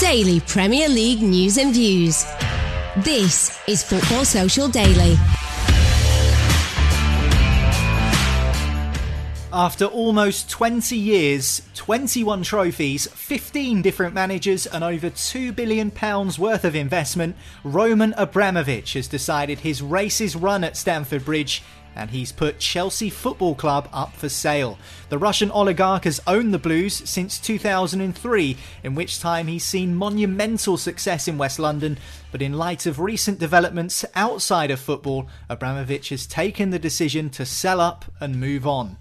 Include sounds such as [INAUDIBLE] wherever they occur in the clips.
Daily Premier League news and views. This is Football Social Daily. After almost 20 years, 21 trophies, 15 different managers, and over £2 billion worth of investment, Roman Abramovich has decided his race is run at Stamford Bridge and he's put Chelsea Football Club up for sale. The Russian oligarch has owned the Blues since 2003, in which time he's seen monumental success in West London. But in light of recent developments outside of football, Abramovich has taken the decision to sell up and move on.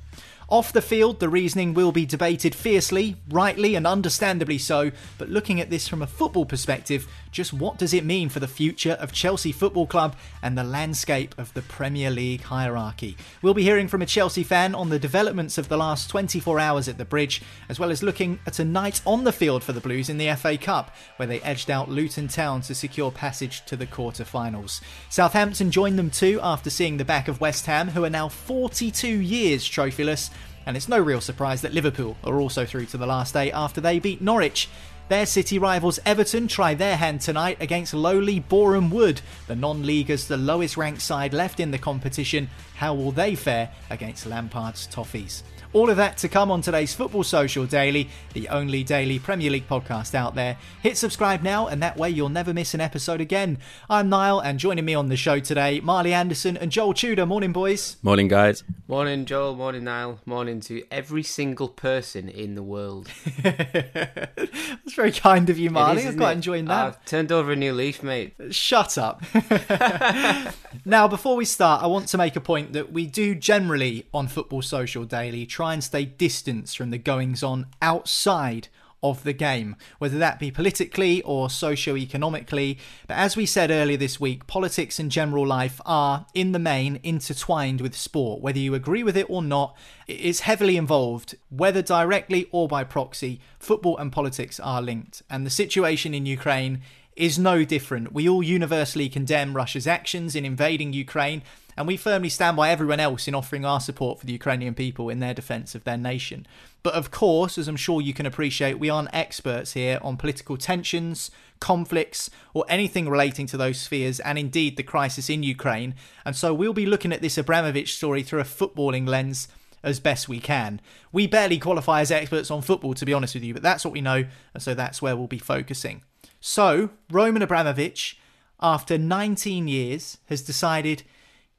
Off the field, the reasoning will be debated fiercely, rightly and understandably so, but looking at this from a football perspective, just what does it mean for the future of Chelsea Football Club and the landscape of the Premier League hierarchy? We'll be hearing from a Chelsea fan on the developments of the last 24 hours at the bridge, as well as looking at a night on the field for the Blues in the FA Cup, where they edged out Luton Town to secure passage to the quarter-finals. Southampton joined them too after seeing the back of West Ham, who are now 42 years trophyless and it's no real surprise that Liverpool are also through to the last day after they beat Norwich. Their city rivals Everton try their hand tonight against lowly Boreham Wood, the non-leaguers the lowest ranked side left in the competition. How will they fare against Lampard's Toffees? All of that to come on today's Football Social Daily, the only daily Premier League podcast out there. Hit subscribe now, and that way you'll never miss an episode again. I'm Niall, and joining me on the show today, Marley Anderson and Joel Tudor. Morning, boys. Morning, guys. Morning, Joel. Morning, Niall. Morning to every single person in the world. [LAUGHS] That's very kind of you, Marley. I'm quite it? enjoying that. I've turned over a new leaf, mate. Shut up. [LAUGHS] now, before we start, I want to make a point that we do generally on Football Social Daily try and stay distant from the goings on outside of the game, whether that be politically or socio-economically. But as we said earlier this week, politics and general life are, in the main, intertwined with sport. Whether you agree with it or not, it is heavily involved, whether directly or by proxy. Football and politics are linked, and the situation in Ukraine is no different. We all universally condemn Russia's actions in invading Ukraine, and we firmly stand by everyone else in offering our support for the Ukrainian people in their defence of their nation. But of course, as I'm sure you can appreciate, we aren't experts here on political tensions, conflicts, or anything relating to those spheres, and indeed the crisis in Ukraine. And so we'll be looking at this Abramovich story through a footballing lens as best we can. We barely qualify as experts on football, to be honest with you, but that's what we know, and so that's where we'll be focusing. So, Roman Abramovich, after 19 years, has decided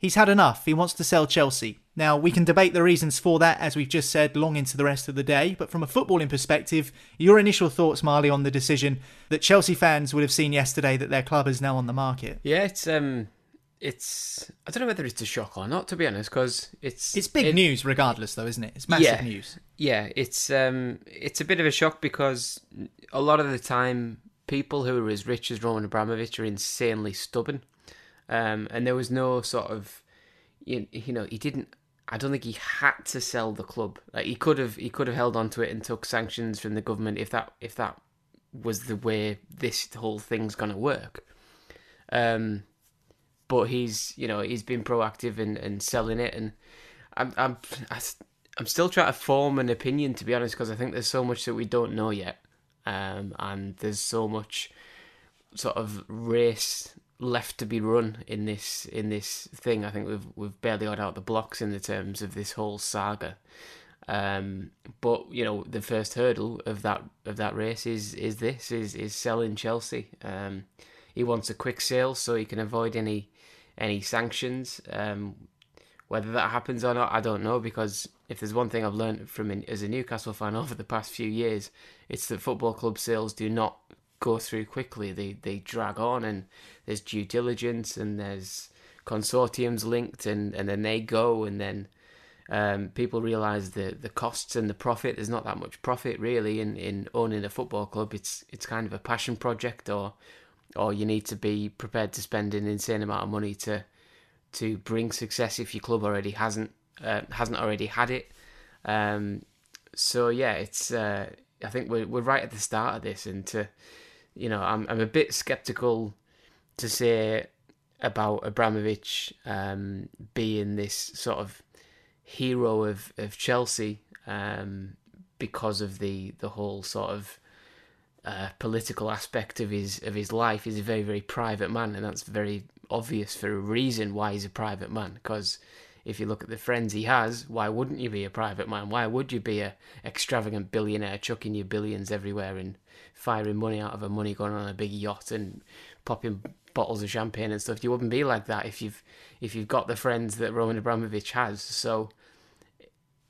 he's had enough. He wants to sell Chelsea. Now, we can debate the reasons for that, as we've just said, long into the rest of the day. But from a footballing perspective, your initial thoughts, Marley, on the decision that Chelsea fans would have seen yesterday that their club is now on the market? Yeah, it's um, it's I don't know whether it's a shock or not, to be honest, because it's it's big it, news regardless, though, isn't it? It's massive yeah, news. Yeah, it's um, it's a bit of a shock because a lot of the time people who are as rich as Roman Abramovich are insanely stubborn. Um, and there was no sort of, you, you know, he didn't. I don't think he had to sell the club. Like he could have, he could have held on to it and took sanctions from the government if that if that was the way this whole thing's gonna work. Um, but he's, you know, he's been proactive in, in selling it, and I'm, I'm, I'm still trying to form an opinion to be honest, because I think there's so much that we don't know yet um, and there's so much sort of race left to be run in this in this thing. I think we've we've barely got out the blocks in the terms of this whole saga. Um, but you know, the first hurdle of that of that race is is this is is selling Chelsea. Um, he wants a quick sale so he can avoid any any sanctions. Um, whether that happens or not, I don't know because if there's one thing I've learned from as a Newcastle fan [LAUGHS] over the past few years, it's that football club sales do not go through quickly. They they drag on and there's due diligence and there's consortiums linked and, and then they go and then um, people realise the the costs and the profit. There's not that much profit really in, in owning a football club. It's it's kind of a passion project, or or you need to be prepared to spend an insane amount of money to to bring success if your club already hasn't uh, hasn't already had it. Um, so yeah, it's uh, I think we're we're right at the start of this, and to you know I'm I'm a bit skeptical to say about Abramovich um, being this sort of hero of, of Chelsea um, because of the the whole sort of uh, political aspect of his of his life. He's a very very private man, and that's very obvious for a reason why he's a private man. Because if you look at the friends he has, why wouldn't you be a private man? Why would you be a extravagant billionaire chucking your billions everywhere and firing money out of a money going on a big yacht and popping bottles of champagne and stuff? You wouldn't be like that if you've if you've got the friends that Roman Abramovich has. So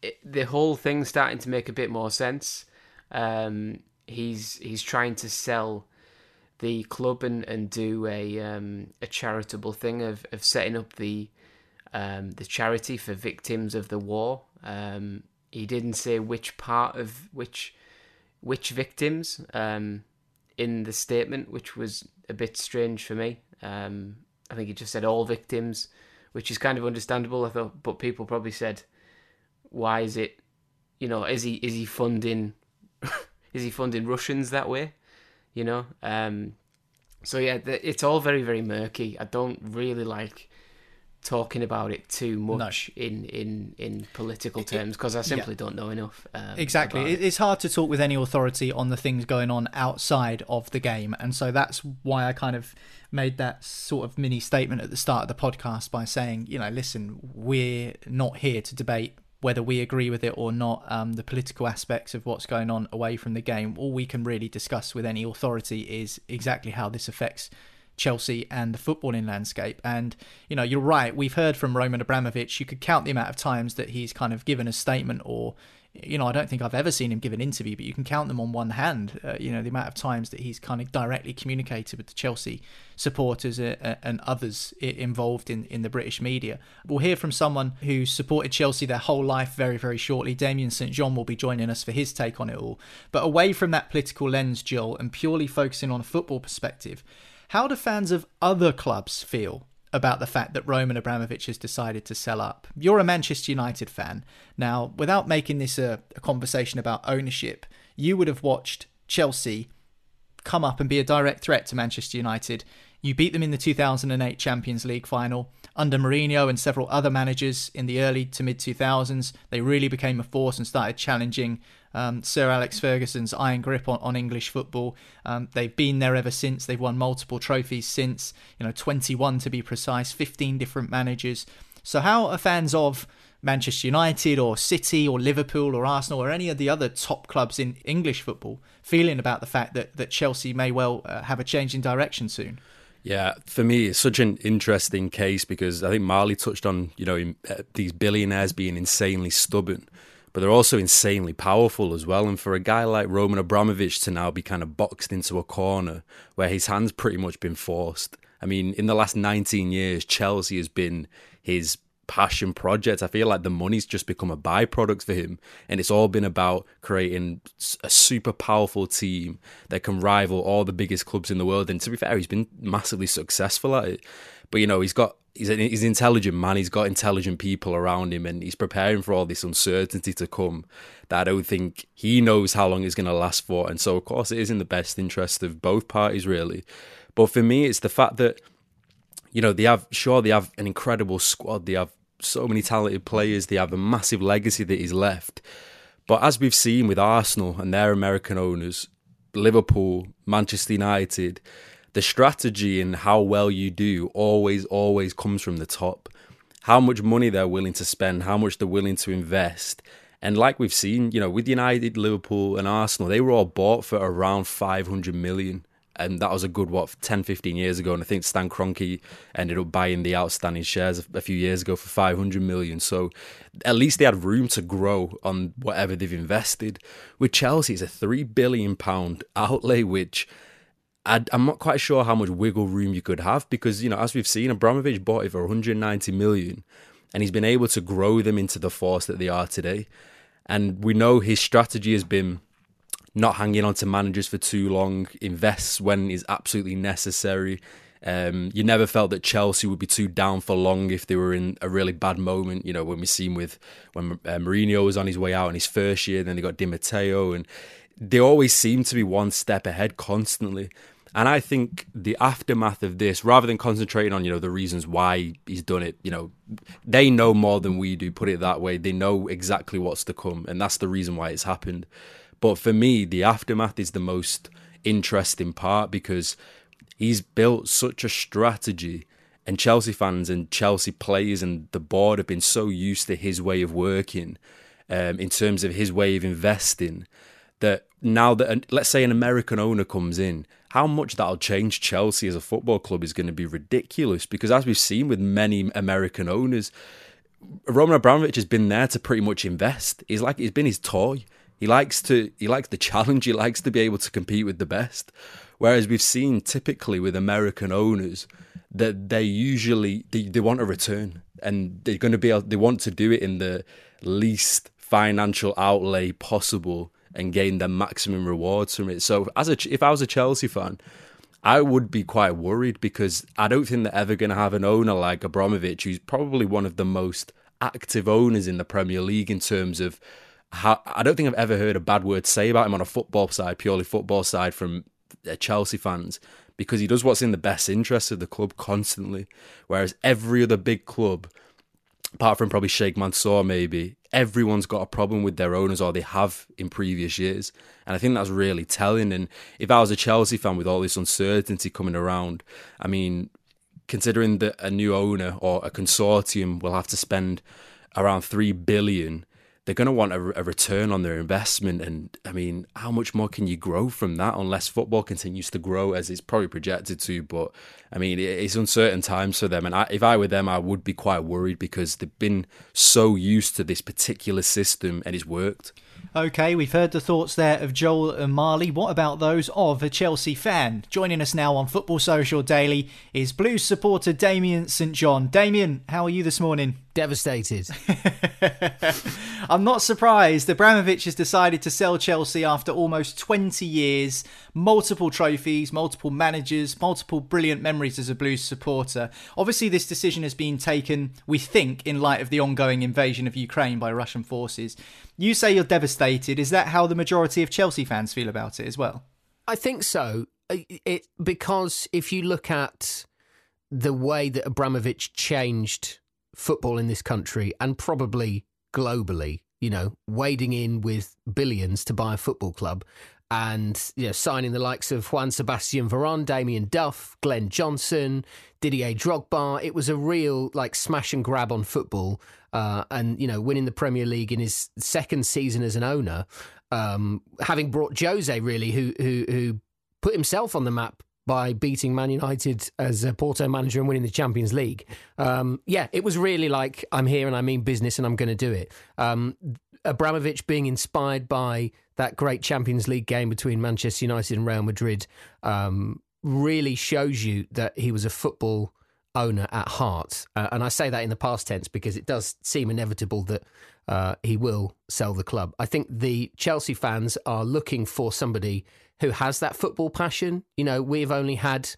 it, the whole thing's starting to make a bit more sense. Um, he's he's trying to sell the club and, and do a um, a charitable thing of, of setting up the um, the charity for victims of the war. Um, he didn't say which part of which which victims um, in the statement, which was a bit strange for me. Um, I think he just said all victims, which is kind of understandable. I thought, but people probably said why is it you know is he is he funding [LAUGHS] is he funding Russians that way you know um so yeah it's all very very murky I don't really like talking about it too much no. in in in political terms because I simply yeah. don't know enough. Um, exactly, it. it's hard to talk with any authority on the things going on outside of the game, and so that's why I kind of made that sort of mini statement at the start of the podcast by saying, you know, listen, we're not here to debate whether we agree with it or not, um, the political aspects of what's going on away from the game, all we can really discuss with any authority is exactly how this affects Chelsea and the footballing landscape. And, you know, you're right. We've heard from Roman Abramovich. You could count the amount of times that he's kind of given a statement or you know, I don't think I've ever seen him give an interview, but you can count them on one hand. Uh, you know, the amount of times that he's kind of directly communicated with the Chelsea supporters uh, uh and others involved in, in the British media. We'll hear from someone who supported Chelsea their whole life very, very shortly. Damien St. John will be joining us for his take on it all. But away from that political lens, Joel, and purely focusing on a football perspective, how do fans of other clubs feel about the fact that Roman Abramovich has decided to sell up. You're a Manchester United fan. Now, without making this a, a, conversation about ownership, you would have watched Chelsea come up and be a direct threat to Manchester United. You beat them in the 2008 Champions League final. Under Mourinho and several other managers in the early to mid 2000s, they really became a force and started challenging um, Sir Alex Ferguson's iron grip on, on English football. Um, they've been there ever since. They've won multiple trophies since, you know, 21 to be precise, 15 different managers. So, how are fans of Manchester United or City or Liverpool or Arsenal or any of the other top clubs in English football feeling about the fact that, that Chelsea may well uh, have a change in direction soon? Yeah, for me, it's such an interesting case because I think Marley touched on, you know, uh, these billionaires being insanely stubborn but they're also insanely powerful as well. And for a guy like Roman Abramovich to now be kind of boxed into a corner where his hand's pretty much been forced. I mean, in the last 19 years, Chelsea has been his passion project. I feel like the money's just become a byproduct for him. And it's all been about creating a super powerful team that can rival all the biggest clubs in the world. And to be fair, he's been massively successful at it. But, you know, he's got he's an, he's an intelligent man. He's got intelligent people around him, and he's preparing for all this uncertainty to come. That I don't think he knows how long it's going to last for, and so of course it is in the best interest of both parties, really. But for me, it's the fact that you know they have sure they have an incredible squad. They have so many talented players. They have a massive legacy that is left. But as we've seen with Arsenal and their American owners, Liverpool, Manchester United, the strategy and how well you do always, always comes from the top. How much money they're willing to spend, how much they're willing to invest, And like we've seen, you know, with United, Liverpool, and Arsenal, they were all bought for around 500 million. And that was a good, what, 10, 15 years ago. And I think Stan Kroenke ended up buying the outstanding shares a few years ago for 500 million. So at least they had room to grow on whatever they've invested. With Chelsea, it's a £3 billion outlay, which I, am not quite sure how much wiggle room you could have because, you know, as we've seen, Abramovich bought it for 190 million and he's been able to grow them into the force that they are today. And we know his strategy has been not hanging on to managers for too long, invests when is absolutely necessary. Um, you never felt that Chelsea would be too down for long if they were in a really bad moment. You know, when we seen with when uh, Mourinho was on his way out in his first year, then they got Di Matteo, and they always seem to be one step ahead constantly. And I think the aftermath of this, rather than concentrating on, you know, the reasons why he's done it, you know, they know more than we do, put it that way. They know exactly what's to come. And that's the reason why it's happened. But for me, the aftermath is the most interesting part because he's built such a strategy. And Chelsea fans and Chelsea players and the board have been so used to his way of working um, in terms of his way of investing that now that, let's say, an American owner comes in how much that'll change Chelsea as a football club is going to be ridiculous because, as we've seen with many American owners, Roman Abramovich has been there to pretty much invest. He's like he's been his toy. He likes to he likes the challenge. He likes to be able to compete with the best. Whereas we've seen typically with American owners that they usually they, they want a return and they're going to be able, they want to do it in the least financial outlay possible and gain the maximum rewards from it. So, as a if I was a Chelsea fan, I would be quite worried because I don't think they're ever going to have an owner like Abramovich, who's probably one of the most active owners in the Premier League in terms of how. I don't think I've ever heard a bad word say about him on a football side, purely football side, from Chelsea fans because he does what's in the best interest of the club constantly. Whereas every other big club apart from probably Sheikh Mansour, maybe everyone's got a problem with their owners, or they have in previous years, and I think that's really telling. And if I was a Chelsea fan with all this uncertainty coming around, I mean, considering that a new owner or a consortium will have to spend around three billion they're going to want a, a, return on their investment. And I mean, how much more can you grow from that unless football continues to grow as it's probably projected to? But I mean, it's uncertain times for them. And I, if I were them, I would be quite worried because they've been so used to this particular system and it's worked. Okay, we've heard the thoughts there of Joel and Marley. What about those of a Chelsea fan? Joining us now on Football Social Daily is Blues supporter Damien St John. Damien, how are you this morning? Devastated. [LAUGHS] I'm not surprised. Abramovich has decided to sell Chelsea after almost 20 years, multiple trophies, multiple managers, multiple brilliant memories as a Blues supporter. Obviously, this decision has been taken, we think, in light of the ongoing invasion of Ukraine by Russian forces. You say you're devastated. Is that how the majority of Chelsea fans feel about it as well? I think so. It because if you look at the way that Abramovich changed football in this country and probably globally, you know, wading in with billions to buy a football club and you know, signing the likes of Juan Sebastian Veron, Damien Duff, Glenn Johnson, Didier Drogba. It was a real like smash and grab on football, uh, and you know, winning the Premier League in his second season as an owner, um, having brought Jose really, who who who put himself on the map by beating Man United as a Porto manager and winning the Champions League. Um, yeah, it was really like I'm here and I mean business and I'm going to do it. Um, Abramovich being inspired by that great Champions League game between Manchester United and Real Madrid um, really shows you that he was a football owner at heart. Uh, and I say that in the past tense because it does seem inevitable that uh, he will sell the club. I think the Chelsea fans are looking for somebody who has that football passion. You know, we've only had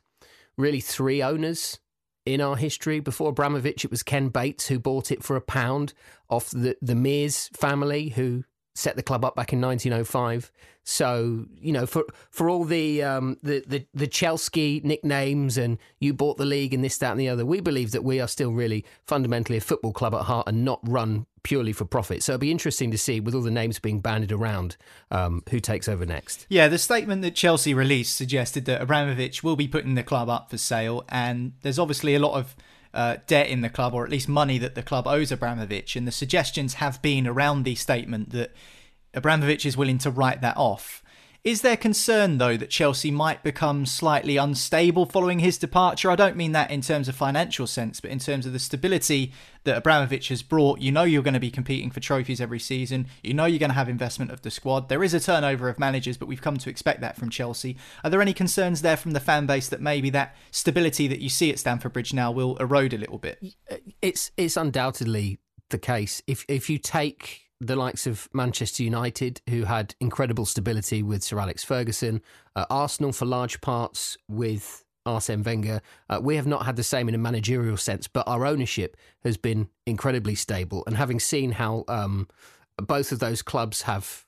really three owners in our history. Before Abramovich, it was Ken Bates who bought it for a pound off the, the Mears family, who set the club up back in 1905. So you know, for for all the um, the, the the Chelsea nicknames and you bought the league and this, that, and the other, we believe that we are still really fundamentally a football club at heart and not run purely for profit. So it'll be interesting to see, with all the names being banded around, um, who takes over next. Yeah, the statement that Chelsea released suggested that Abramovich will be putting the club up for sale, and there's obviously a lot of uh, debt in the club, or at least money that the club owes Abramovich. And the suggestions have been around the statement that Abramovich is willing to write that off. Is there concern, though, that Chelsea might become slightly unstable following his departure? I don't mean that in terms of financial sense, but in terms of the stability that Abramovich has brought. You know you're going to be competing for trophies every season. You know you're going to have investment of the squad. There is a turnover of managers, but we've come to expect that from Chelsea. Are there any concerns there from the fan base that maybe that stability that you see at Stamford Bridge now will erode a little bit? Uh, it's it's undoubtedly the case. If if you take the likes of Manchester United, who had incredible stability with Sir Alex Ferguson, uh, Arsenal for large parts with Arsene Wenger. Uh, we have not had the same in a managerial sense, but our ownership has been incredibly stable. And having seen how um, both of those clubs have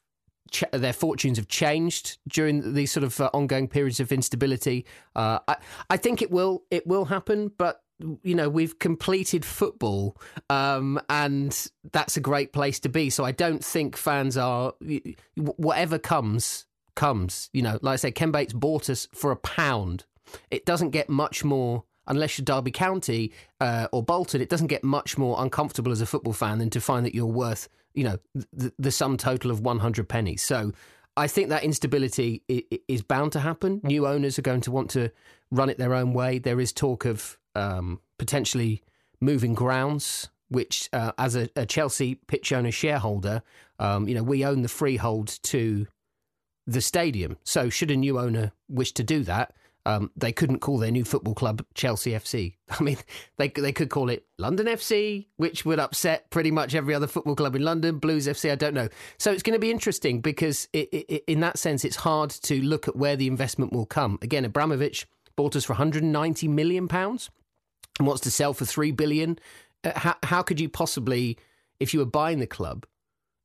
ch- their fortunes have changed during these sort of uh, ongoing periods of instability, uh, I, I think it will it will happen, but you know we've completed football um, and that's a great place to be. So i don't think fans are whatever comes comes you know. Like i say ken bates bought us for a pound. It doesn't get much more unless you're derby county uh, or bolton it doesn't get much more uncomfortable as a football fan than to find that you're worth you know the, the sum total of 100 pennies. So I think that instability is bound to happen. New owners are going to want to run it their own way. There is talk of um, potentially moving grounds, which, uh, as a, a, Chelsea pitch owner shareholder, um, you know, we own the freehold to the stadium. So, should a new owner wish to do that, um, they couldn't call their new football club Chelsea FC. [LAUGHS] I mean, they they could call it London FC, which would upset pretty much every other football club in London. Blues FC, I don't know. So it's going to be interesting because it, it, in that sense, it's hard to look at where the investment will come. Again, Abramovich bought us for 190 million pounds and wants to sell for three billion. Uh, how, how could you possibly, if you were buying the club,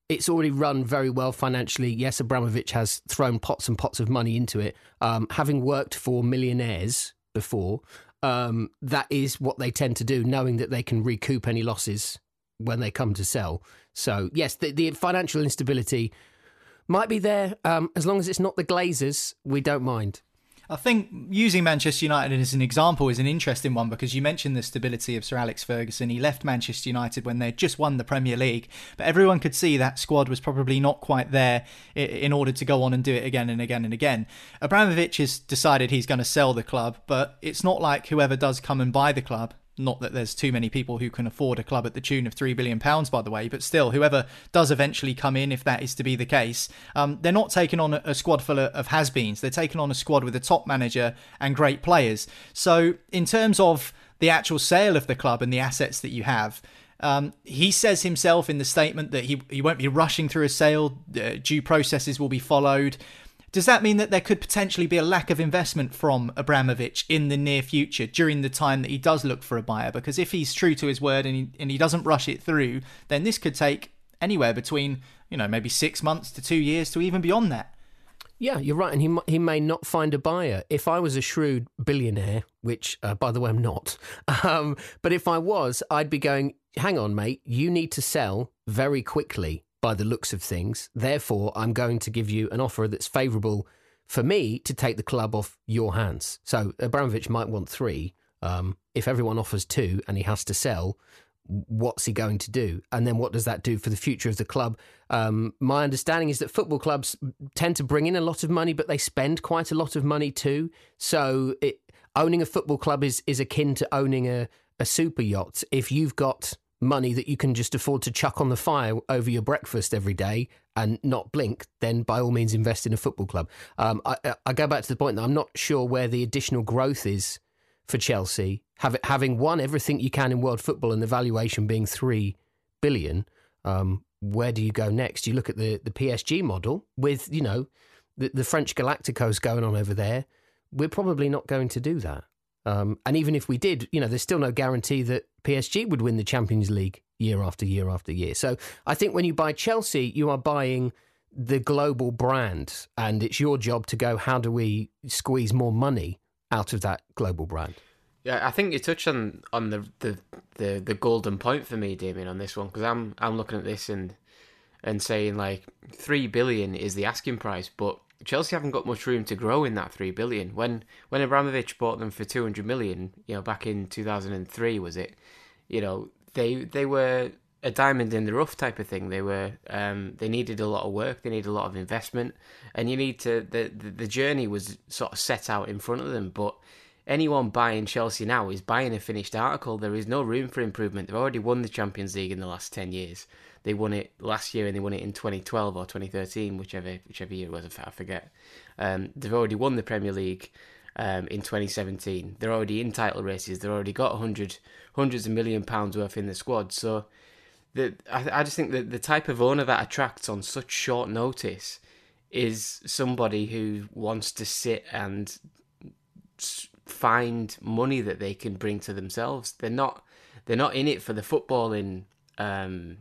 it's already run very well financially. Yes, Abramovich has thrown pots and pots of money into it. Um, having worked for millionaires before, um, that is what they tend to do, knowing that they can recoup any losses when they come to sell. So, yes, the, the financial instability might be there. Um, as long as it's not the Glazers, we don't mind. I think using Manchester United as an example is an interesting one because you mentioned the stability of Sir Alex Ferguson. He left Manchester United when they'd just won the Premier League, but everyone could see that squad was probably not quite there in order to go on and do it again and again and again. Abramovich has decided he's going to sell the club, but it's not like whoever does come and buy the club not that there's too many people who can afford a club at the tune of three billion pounds, by the way, but still, whoever does eventually come in, if that is to be the case, um, they're not taking on a, squad full of, of has-beens. They're taking on a squad with a top manager and great players. So, in terms of the actual sale of the club and the assets that you have. Um, he says himself in the statement that he, he won't be rushing through a sale, uh, due processes will be followed. Does that mean that there could potentially be a lack of investment from Abramovich in the near future during the time that he does look for a buyer? Because if he's true to his word and he, and he doesn't rush it through, then this could take anywhere between, you know, maybe six months to two years to even beyond that. Yeah, you're right, and he he may not find a buyer. If I was a shrewd billionaire, which uh, by the way I'm not, [LAUGHS] um, but if I was, I'd be going. Hang on, mate. You need to sell very quickly by the looks of things. Therefore, I'm going to give you an offer that's favourable for me to take the club off your hands. So Abramovich might want three. Um, if everyone offers two and he has to sell, what's he going to do? And then what does that do for the future of the club? Um, my understanding is that football clubs tend to bring in a lot of money, but they spend quite a lot of money too. So it, owning a football club is, is akin to owning a, a super yacht. If you've got money that you can just afford to chuck on the fire over your breakfast every day and not blink, then by all means invest in a football club. Um, I, I, go back to the point that I'm not sure where the additional growth is for Chelsea. Have, having won everything you can in world football and the valuation being three billion, um, where do you go next? You look at the, the PSG model with, you know, the, the French Galacticos going on over there. We're probably not going to do that. Um, and even if we did, you know, there's still no guarantee that PSG would win the Champions League year after year after year. So I think when you buy Chelsea, you are buying the global brand, and it's your job to go, how do we squeeze more money out of that global brand? Yeah, I think you touched on on the the, the, the golden point for me, Damien, on this one because I'm I'm looking at this and and saying like three billion is the asking price, but Chelsea haven't got much room to grow in that three billion. When when Abramovich bought them for two hundred million, you know, back in two thousand and three, was it? You know, they they were a diamond in the rough type of thing. They were um, they needed a lot of work, they needed a lot of investment, and you need to the, the the journey was sort of set out in front of them. But anyone buying Chelsea now is buying a finished article. There is no room for improvement. They've already won the Champions League in the last ten years. They won it last year and they won it in 2012 or 2013, whichever whichever year it was. I forget. Um, they've already won the Premier League um, in 2017. They're already in title races. They've already got hundred hundreds of million pounds worth in the squad. So the I, I just think that the type of owner that attracts on such short notice is somebody who wants to sit and find money that they can bring to themselves. They're not they're not in it for the footballing um,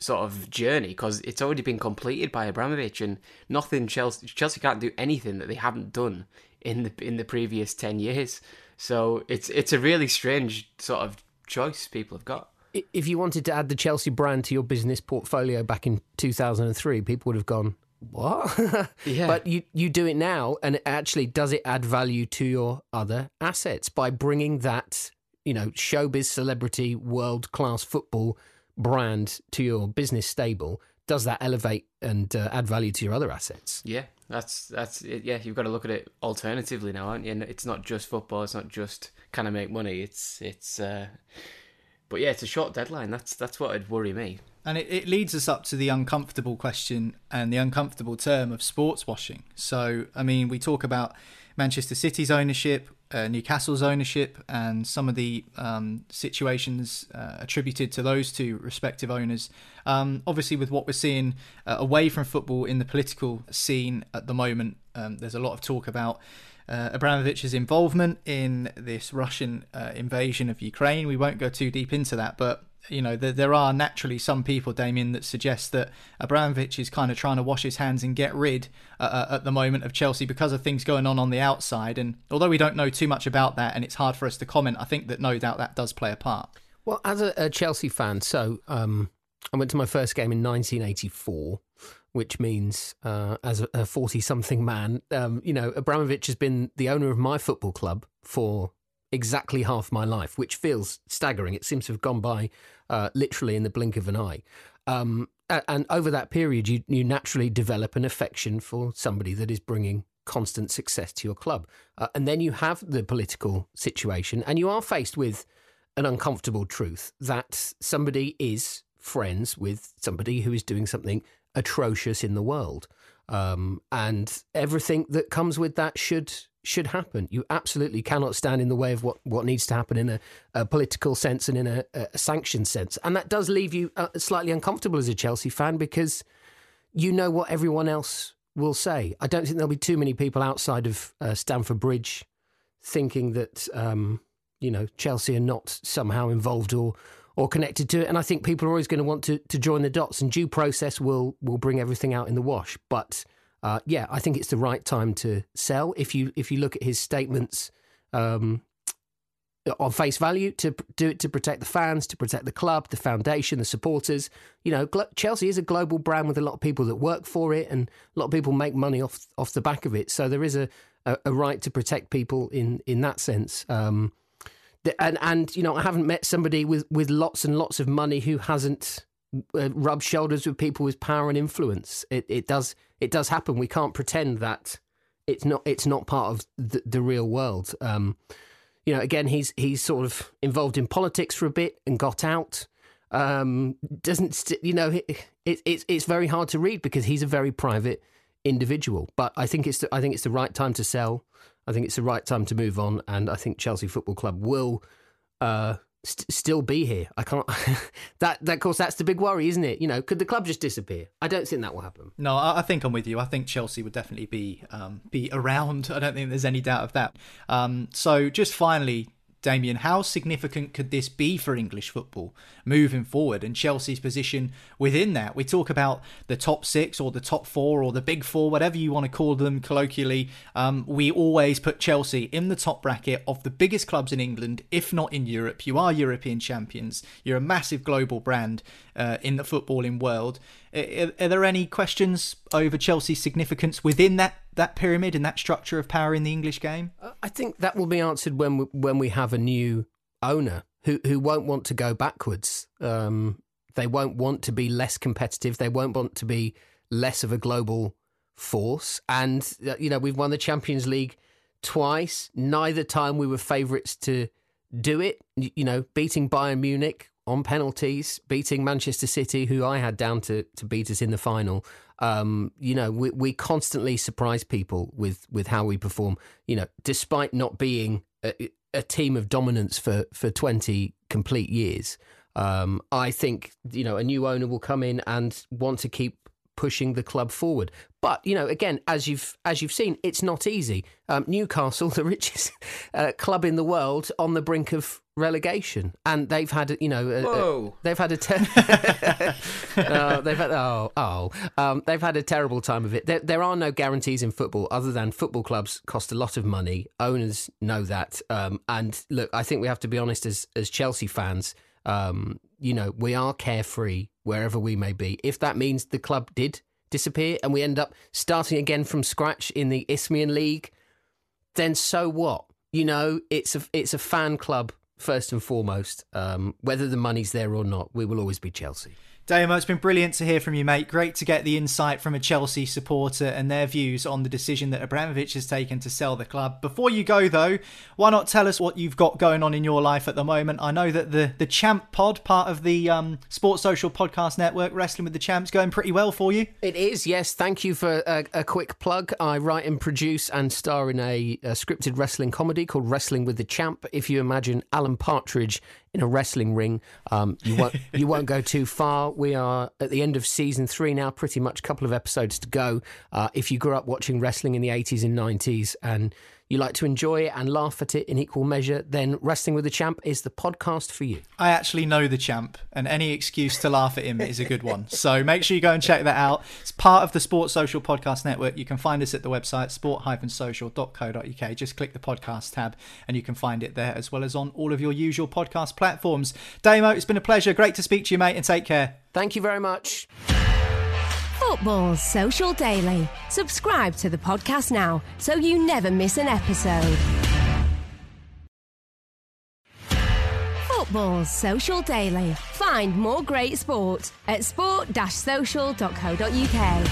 sort of journey because it's already been completed by Abramovich and nothing Chelsea Chelsea can't do anything that they haven't done in the in the previous 10 years. So it's it's a really strange sort of choice people have got if you wanted to add the Chelsea brand to your business portfolio back in 2003, people would have gone, what? [LAUGHS] yeah. But you, you do it now, and it actually does it add value to your other assets by bringing that, you know, showbiz celebrity, world class football brand to your business stable? Does that elevate and uh, add value to your other assets? Yeah, that's that's it. yeah. You've got to look at it alternatively now, aren't you? And it's not just football. It's not just can I make money. It's it's. Uh, but yeah, it's a short deadline. That's that's what would worry me. And it, it leads us up to the uncomfortable question and the uncomfortable term of sports washing. So, I mean, we talk about Manchester City's ownership, uh, Newcastle's ownership, and some of the um, situations uh, attributed to those two respective owners. Um, obviously, with what we're seeing uh, away from football in the political scene at the moment, um, there's a lot of talk about uh, Abramovich's involvement in this Russian uh, invasion of Ukraine. We won't go too deep into that, but you know there, there are naturally some people, Damien, that suggest that Abramovich is kind of trying to wash his hands and get rid uh, uh, at the moment of Chelsea because of things going on on the outside. And although we don't know too much about that, and it's hard for us to comment, I think that no doubt that does play a part. Well, as a, a Chelsea fan, so um, I went to my first game in 1984 which means uh, as a 40 something man, um, you know, Abramovich has been the owner of my football club for exactly half my life, which feels staggering. It seems to have gone by uh, literally in the blink of an eye. Um, and over that period, you, you naturally develop an affection for somebody that is bringing constant success to your club. Uh, and then you have the political situation, and you are faced with an uncomfortable truth that somebody is friends with somebody who is doing something atrocious in the world. Um, and everything that comes with that should should happen. You absolutely cannot stand in the way of what, what needs to happen in a, a political sense and in a, a sanctioned sense. And that does leave you uh, slightly uncomfortable as a Chelsea fan because you know what everyone else will say. I don't think there'll be too many people outside of uh, Stamford Bridge thinking that um, you know Chelsea are not somehow involved or or connected to it. And I think people are always going to want to, to join the dots, and due process will will bring everything out in the wash. But uh, yeah, I think it's the right time to sell. If you if you look at his statements um, on face value, to do it to protect the fans, to protect the club, the foundation, the supporters. You know, Chelsea is a global brand with a lot of people that work for it, and a lot of people make money off off the back of it. So there is a a, a right to protect people in in that sense. Um, and and you know I haven't met somebody with with lots and lots of money who hasn't uh, rubbed shoulders with people with power and influence. It it does it does happen. We can't pretend that it's not it's not part of the, the real world. Um, you know, again, he's he's sort of involved in politics for a bit and got out. Um, doesn't st- you know? It, it, it's it's very hard to read because he's a very private individual. But I think it's the, I think it's the right time to sell. I think it's the right time to move on, and I think Chelsea Football Club will uh, st- still be here. I can't. [LAUGHS] that, that, of course, that's the big worry, isn't it? You know, could the club just disappear? I don't think that will happen. No, I, I think I'm with you. I think Chelsea would definitely be um, be around. I don't think there's any doubt of that. Um, so, just finally, Damien, how significant could this be for English football moving forward and Chelsea's position within that? We talk about the top six or the top four or the big four, whatever you want to call them colloquially. Um, we always put Chelsea in the top bracket of the biggest clubs in England, if not in Europe. You are European champions, you're a massive global brand uh, in the footballing world. Are, are there any questions over Chelsea's significance within that that pyramid and that structure of power in the English game? I think that will be answered when we, when we have a new owner who who won't want to go backwards. Um, they won't want to be less competitive. They won't want to be less of a global force. And uh, you know, we've won the Champions League twice. Neither time we were favourites to do it. You know, beating Bayern Munich on penalties, beating Manchester City, who I had down to, to beat us in the final. Um, you know, we, we constantly surprise people with, with how we perform, you know, despite not being a, a team of dominance for, for 20 complete years. Um, I think, you know, a new owner will come in and want to keep pushing the club forward. But you know, again, as you've as you've seen, it's not easy. Um, Newcastle, [LAUGHS] the richest uh, club in the world, on the brink of relegation, and they've had you know a, a, they've had a ter- uh, [LAUGHS] [LAUGHS] they've had oh oh um, they've had a terrible time of it. There, there, are no guarantees in football other than football clubs cost a lot of money. Owners know that, um, and look, I think we have to be honest as as Chelsea fans. Um, you know, we are carefree wherever we may be. If that means the club did disappear and we end up starting again from scratch in the Isthmian League, then so what? You know, it's a it's a fan club first and foremost. Um, whether the money's there or not, we will always be Chelsea. Damo, it's been brilliant to hear from you, mate. Great to get the insight from a Chelsea supporter and their views on the decision that Abramovich has taken to sell the club. Before you go, though, why not tell us what you've got going on in your life at the moment? I know that the, the Champ Pod, part of the um, Sports Social Podcast Network, Wrestling with the Champs, going pretty well for you. It is, yes. Thank you for a, a quick plug. I write and produce and star in a, a scripted wrestling comedy called Wrestling with the Champ. If you imagine Alan Partridge in a wrestling ring. Um, you won't [LAUGHS] you won't go too far. We are at the end of season three now, pretty much a couple of episodes to go. Uh, if you grew up watching wrestling in the eighties and nineties and you like to enjoy it and laugh at it in equal measure, then Wrestling with the Champ is the podcast for you. I actually know the champ, and any excuse to laugh at him is a good one. So make sure you go and check that out. It's part of the Sports Social Podcast Network. You can find us at the website sport-social.co.uk. Just click the podcast tab, and you can find it there, as well as on all of your usual podcast platforms. Damo, it's been a pleasure. Great to speak to you, mate, and take care. Thank you very much. Football Social Daily. Subscribe to the podcast now so you never miss an episode. Football Social Daily. Find more great sport at sport-social.co.uk.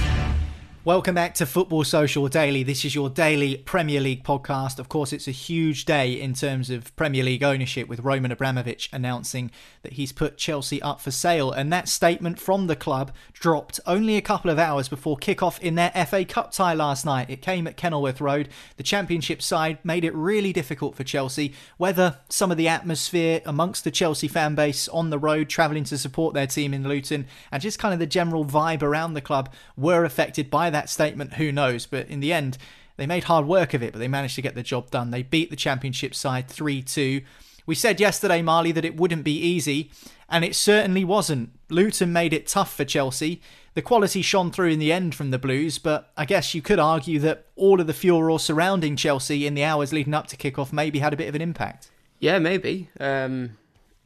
Welcome back to Football Social Daily. This is your daily Premier League podcast. Of course, it's a huge day in terms of Premier League ownership with Roman Abramovich announcing that he's put Chelsea up for sale. And that statement from the club dropped only a couple of hours before kick-off in their FA Cup tie last night. It came at Kenilworth Road. The Championship side made it really difficult for Chelsea. Whether some of the atmosphere amongst the Chelsea fan base on the road travelling to support their team in Luton and just kind of the general vibe around the club were affected by that statement, who knows? But in the end, they made hard work of it, but they managed to get the job done. They beat the championship side 3 2. We said yesterday, Marley, that it wouldn't be easy, and it certainly wasn't. Luton made it tough for Chelsea. The quality shone through in the end from the Blues, but I guess you could argue that all of the furor surrounding Chelsea in the hours leading up to kickoff maybe had a bit of an impact. Yeah, maybe. Um,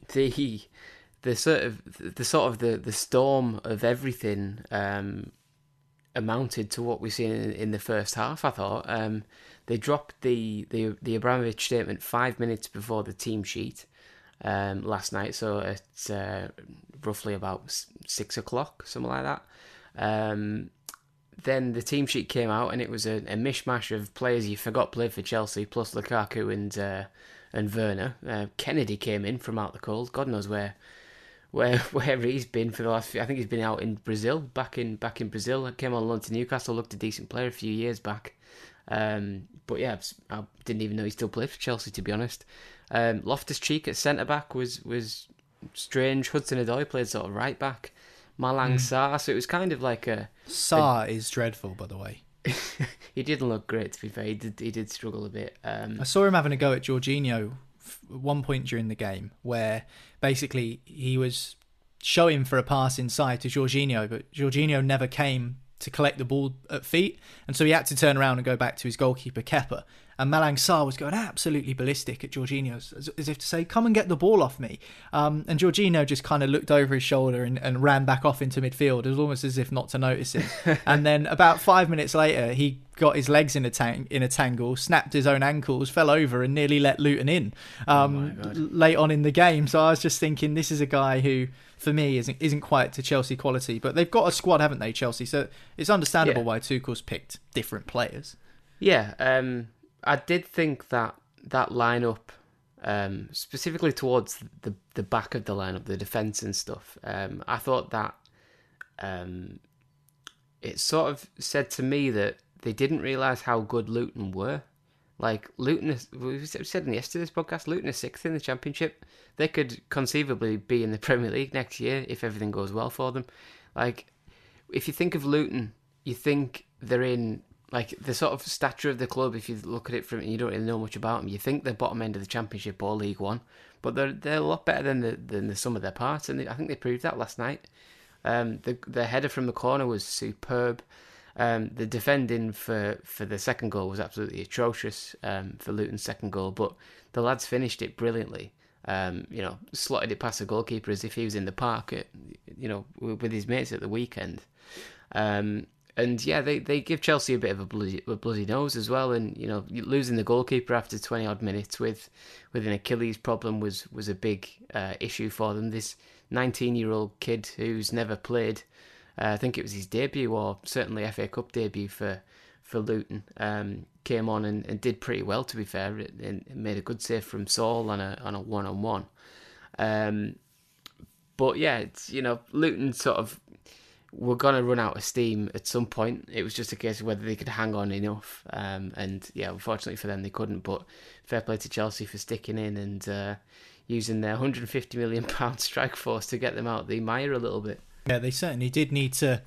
the the sort of the sort of the, the storm of everything um, amounted to what we've seen in, in the first half. I thought um, they dropped the, the the Abramovich statement five minutes before the team sheet um, last night, so it's uh, roughly about six o'clock, something like that. Um, then the team sheet came out, and it was a, a, mishmash of players you forgot played for Chelsea, plus Lukaku and uh, and Werner. Uh, Kenedy came in from out the cold. God knows where where [LAUGHS] wherever he's been for the last. Few, I think he's been out in Brazil, back in back in Brazil. Came on loan to Newcastle, looked a decent player a few years back. Um, but yeah, I didn't even know he still played for Chelsea. To be honest, um, Loftus Cheek at centre back was was strange. Hudson Odoi played sort of right back. Malang mm. Sarr, so it was kind of like a. Sarr a, is dreadful, by the way. [LAUGHS] he didn't look great, to be fair. He did he did struggle a bit. Um, I saw him having a go at Jorginho one point during the game where basically he was showing for a pass inside to Jorginho, but Jorginho never came to collect the ball at feet, and so he had to turn around and go back to his goalkeeper Kepa. And Malang Sarr was going absolutely ballistic at Jorginho, as, as, if to say, "Come and get the ball off me." Um, and Jorginho just kind of looked over his shoulder and, and, ran back off into midfield. It was almost as if not to notice him. [LAUGHS] and then about five minutes later, he got his legs in a tang- in a tangle, snapped his own ankles, fell over, and nearly let Luton in um, oh late on in the game. So I was just thinking, this is a guy who for me isn't isn't quite to Chelsea quality, but they've got a squad, haven't they, Chelsea? So it's understandable yeah. why Tuchel's picked different players. Yeah, um, I did think that that lineup, um, specifically towards the the back of the lineup, the defense and stuff. Um, I thought that um, it sort of said to me that they didn't realize how good Luton were. Like Luton, we said in yesterday's podcast, Luton is sixth in the championship. They could conceivably be in the Premier League next year if everything goes well for them. Like, if you think of Luton, you think they're in like the sort of stature of the club. If you look at it from, you don't really know much about them. You think they're bottom end of the Championship or League One, but they're they're a lot better than the than the sum of their parts, and they, I think they proved that last night. Um, the the header from the corner was superb. Um, the defending for, for the second goal was absolutely atrocious um, for Luton's second goal, but the lads finished it brilliantly. Um, you know, slotted it past the goalkeeper as if he was in the park, at, you know, with his mates at the weekend. Um, and yeah, they, they give Chelsea a bit of a bloody, a bloody nose as well. And you know, losing the goalkeeper after twenty odd minutes with with an Achilles problem was was a big uh, issue for them. This nineteen year old kid who's never played uh, I think it was his debut, or certainly FA Cup debut for for Luton. Um, came on and, and, did pretty well, to be fair, and made a good save from Saul on a on a one on one. But yeah, it's you know Luton sort of were gonna run out of steam at some point. It was just a case of whether they could hang on enough. Um, and yeah, unfortunately for them, they couldn't. But fair play to Chelsea for sticking in and uh, using their 150 million pound [LAUGHS] strike force to get them out the mire a little bit. Yeah, they certainly did need to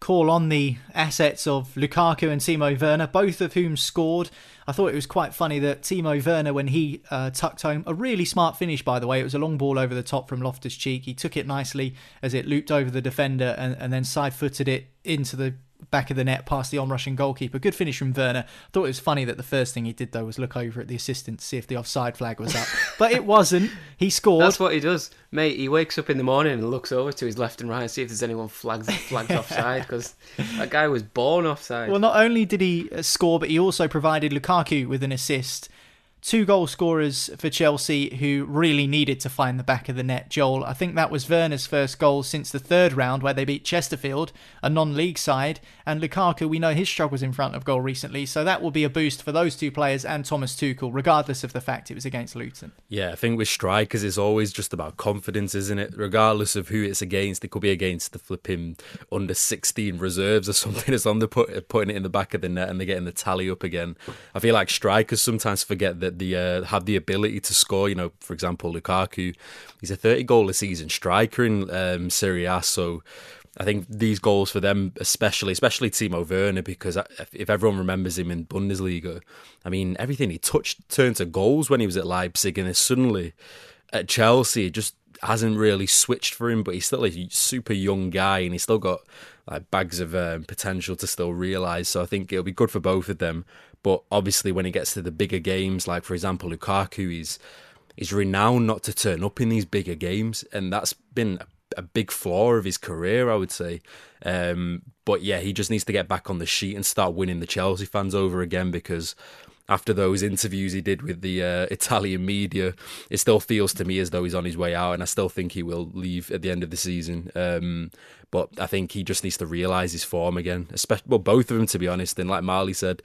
call on the assets of Lukaku and Timo Werner, both of whom scored. I thought it was quite funny that Timo Werner, when he uh, tucked home a really smart finish, by the way, it was a long ball over the top from Loftus Cheek. He took it nicely as it looped over the defender and, and then side footed it into the back of the net past the on-rushing goalkeeper. Good finish from Werner. Thought it was funny that the first thing he did though was look over at the assistant to see if the offside flag was up, [LAUGHS] but it wasn't. He scored. That's what he does, mate. He wakes up in the morning and looks over to his left and right and see if there's anyone flags flags [LAUGHS] offside because that guy was born offside. Well, not only did he uh, score, but he also provided Lukaku with an assist two goal scorers for Chelsea who really needed to find the back of the net. Joel, I think that was Werner's first goal since the third round where they beat Chesterfield, a non-league side, and Lukaku, we know his struggles in front of goal recently, so that will be a boost for those two players and Thomas Tuchel, regardless of the fact it was against Luton. Yeah, I think with strikers, it's always just about confidence, isn't it? Regardless of who it's against, it could be against the flipping under 16 reserves or [LAUGHS] something. It's on the put, putting it in the back of the net and they're getting the tally up again. I feel like strikers sometimes forget that that the uh, have the ability to score. You know, for example, Lukaku, he's a 30 goal a season striker in um, Serie A, so. I think these goals for them, especially, especially Timo Werner, because if everyone remembers him in Bundesliga, I mean, everything he touched turned to goals when he was at Leipzig, and suddenly at Chelsea, it just hasn't really switched for him. But he's still a super young guy, and he's still got like bags of um, potential to still realise. So I think it'll be good for both of them. But obviously, when he gets to the bigger games, like for example, Lukaku, he's he's renowned not to turn up in these bigger games, and that's been a, a big flaw of his career, I would say. Um, but yeah, he just needs to get back on the sheet and start winning the Chelsea fans over again because after those interviews he did with the uh, Italian media, it still feels to me as though he's on his way out, and I still think he will leave at the end of the season. Um, but I think he just needs to realise his form again, especially well, both of them to be honest. And like Marley said,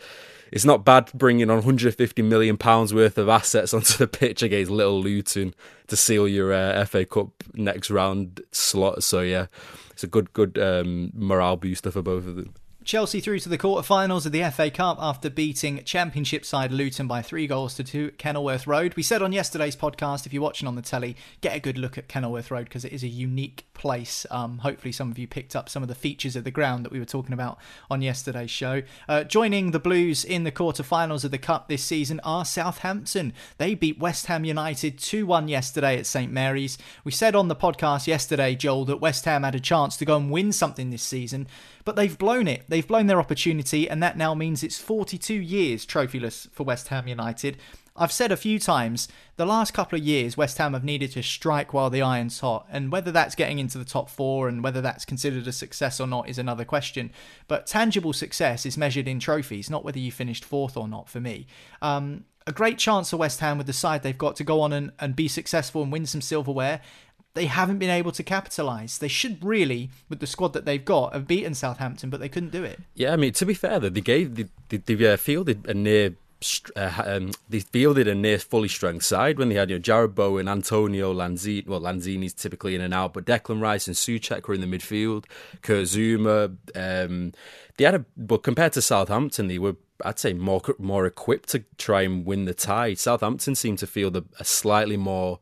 it's not bad bringing on 150 million pounds worth of assets [LAUGHS] onto the pitch against Little Luton to seal your uh, FA Cup next round slot. So yeah, it's a good good um, morale booster for both of them. Chelsea through to the quarter-finals of the FA Cup after beating Championship side Luton by three goals to two at Kenilworth Road. We said on yesterday's podcast, if you're watching on the telly, get a good look at Kenilworth Road because it is a unique place. Um, hopefully, some of you picked up some of the features of the ground that we were talking about on yesterday's show. Uh, joining the Blues in the quarter-finals of the Cup this season are Southampton. They beat West Ham United 2-1 yesterday at St Mary's. We said on the podcast yesterday, Joel, that West Ham had a chance to go and win something this season but they've blown it. They've blown their opportunity, and that now means it's 42 years trophyless for West Ham United. I've said a few times the last couple of years, West Ham have needed to strike while the iron's hot, and whether that's getting into the top four and whether that's considered a success or not is another question. But tangible success is measured in trophies, not whether you finished fourth or not. For me, um, a great chance for West Ham with the side they've got to go on and, and be successful and win some silverware they haven't been able to capitalise. They should really, with the squad that they've got, have beaten Southampton, but they couldn't do it. Yeah, I mean, to be fair, though, they gave they, they, they uh, fielded a near. Uh, um, they fielded a near fully strength side when they had you know Jarrod Bowen, Antonio Lanzini. Well, Lanzini's typically in and out, but Declan Rice and Soucek were in the midfield. Kurt Zouma. Um, they had a but compared to Southampton, they were I'd say more more equipped to try and win the tie. Southampton seemed to field a, a slightly more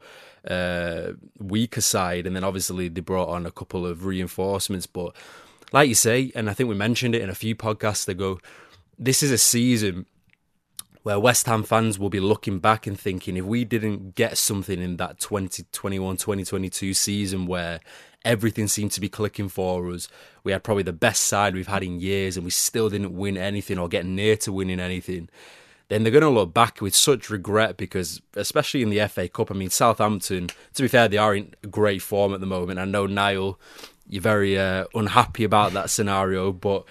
uh, weaker side, and then obviously they brought on a couple of reinforcements. But like you say, and I think we mentioned it in a few podcasts ago, this is a season where West Ham fans will be looking back and thinking if we didn't get something in that 2021 2022 season where everything seemed to be clicking for us, we had probably the best side we've had in years and we still didn't win anything or get near to winning anything then they're going to look back with such regret because, especially in the FA Cup, I mean, Southampton, to be fair, they are in great form at the moment. I know, Niall, you're very uh, unhappy about that scenario, but.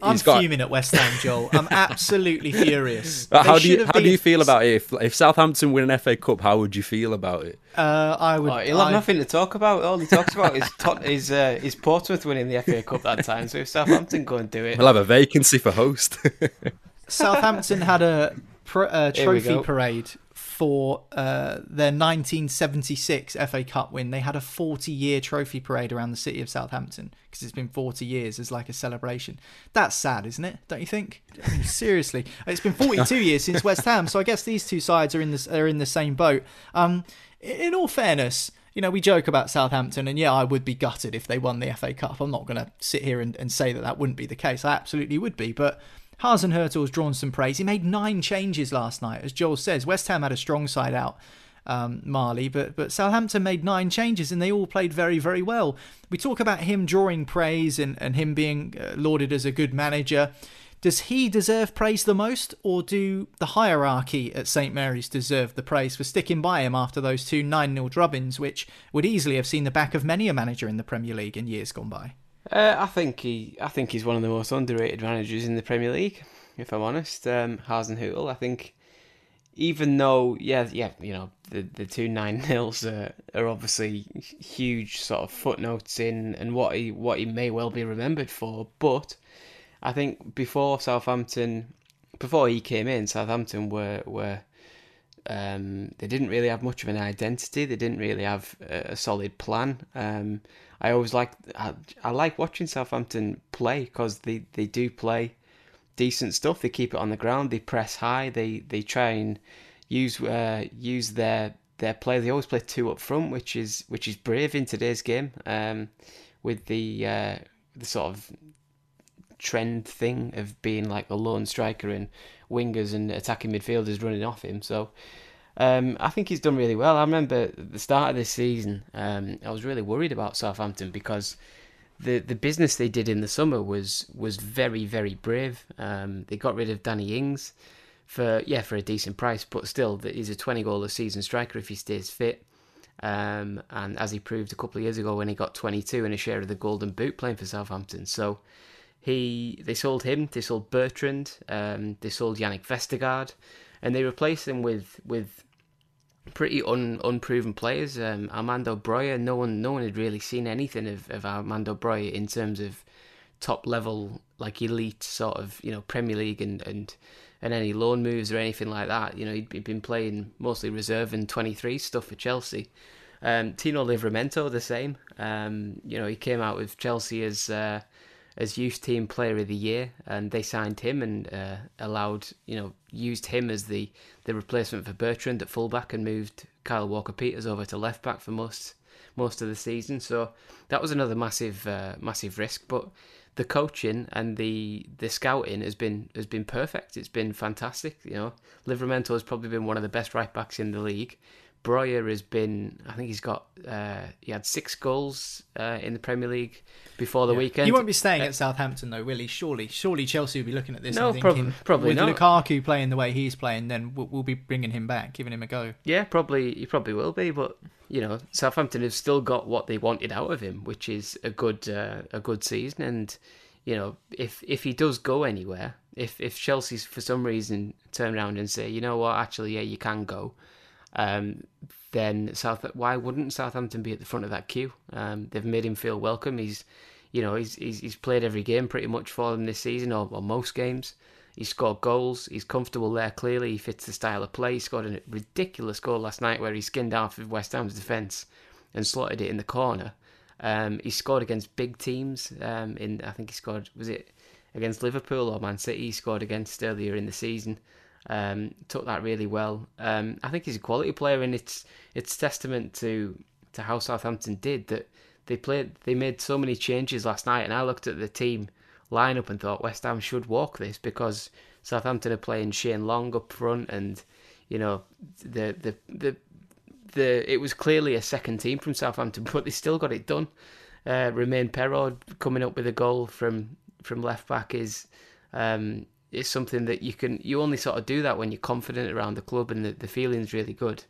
I'm got... fuming at West Ham, Joel. I'm absolutely furious. [LAUGHS] how do you how been... do you feel about it? If, if Southampton win an FA Cup, how would you feel about it? Uh, I would. Oh, he'll have I... nothing to talk about. All he talks about is tot- [LAUGHS] is, uh, is Portsmouth winning the FA Cup that time. So if Southampton go and do it, we'll have a vacancy for host. [LAUGHS] Southampton had a uh, trophy parade for uh, their 1976 FA Cup win. They had a 40 year trophy parade around the city of Southampton because it's been 40 years as like a celebration. That's sad, isn't it? Don't you think? Seriously, it's been 42 years since [LAUGHS] West Ham, so I guess these two sides are in the are in the same boat. Um, in all fairness, you know, we joke about Southampton, and yeah, I would be gutted if they won the FA Cup. I'm not going to sit here and, and say that that wouldn't be the case. I absolutely would be, but Hasenhüttl's drawn some praise. He made nine changes last night. As Joel says, West Ham had a strong side out, um, Marley, but, but Southampton made nine changes and they all played very, very well. We talk about him drawing praise and, and him being uh, lauded as a good manager. Does he deserve praise the most, or do the hierarchy at St Mary's deserve the praise for sticking by him after those two 9 0 drubbins, which would easily have seen the back of many a manager in the Premier League in years gone by? Uh, I think he, I think he's one of the most underrated managers in the Premier League. If I'm honest, um, Hasenhüttl. I think, even though, yeah, yeah, you know, the the two nine nils are, are obviously huge sort of footnotes in and what he what he may well be remembered for. But I think before Southampton, before he came in, Southampton were were um, they didn't really have much of an identity. They didn't really have a, a solid plan. Um, I always like I, I like watching Southampton play because they, they do play decent stuff. They keep it on the ground. They press high. They they try and use uh, use their their play. They always play two up front, which is which is brave in today's game. Um, with the uh, the sort of trend thing of being like a lone striker and wingers and attacking midfielders running off him. So um, I think he's done really well. I remember at the start of this season, um, I was really worried about Southampton because the the business they did in the summer was was very very brave. Um, they got rid of Danny Ings for yeah for a decent price, but still he's a twenty goal a season striker if he stays fit. Um, and as he proved a couple of years ago when he got 22 and a share of the Golden Boot playing for Southampton, so he they sold him, they sold Bertrand, um, they sold Jannik Vestergaard, and they replaced him with with pretty un, unproven players. Um, Armando Broja, no one no one had really seen anything of, of Armando Broja in terms of top level, like elite sort of you know Premier League and and and any loan moves or anything like that. You know he'd been playing mostly reserve and 23 stuff for Chelsea. Um, Tino Livramento the same. Um, you know he came out with Chelsea as uh, as youth team player of the year, and they signed him and uh, allowed you know used him as the the replacement for Bertrand at fullback and moved Kyle Walker Peters over to left back for most most of the season. So that was another massive uh, massive risk, but the coaching and the the scouting has been has been perfect. It's been fantastic. You know, Livramento has probably been one of the best right backs in the league. Broja has been, I think he's got, uh, he had six goals uh, in the Premier League before the Yeah. weekend. He won't be staying Uh, at Southampton though, will he? Surely, surely Chelsea will be looking at this No, and prob- thinking, probably with not. Lukaku playing the way he's playing, then we'll, we'll be bringing him back, giving him a go. Yeah, probably he probably will be, but you know, Southampton have still got what they wanted out of him, which is a good uh, a good season. And you know, if if he does go anywhere, if if Chelsea's for some reason turn around and say, you know what, actually, yeah, you can go, um, then South why wouldn't Southampton be at the front of that queue? Um, they've made him feel welcome. He's you know he's he's, he's played every game pretty much for them this season, or, or most games. He's scored goals. He's comfortable there. Clearly, he fits the style of play. He scored a ridiculous goal last night where he skinned off of West Ham's defence and slotted it in the corner. Um, he scored against big teams. Um, in I think he scored was it against Liverpool or Man City? He scored against earlier in the season. Um, took that really well. Um, I think he's a quality player, and it's it's testament to to how Southampton did that. They played. They made so many changes last night, and I looked at the team lineup and thought West Ham should walk this because Southampton are playing Shane Long up front, and you know the the the the it was clearly a second team from Southampton, [LAUGHS] but they still got it done. Uh, Romain Perraud coming up with a goal from from left back is um, is something that you can you only sort of do that when you're confident around the club and the, the feeling's really good.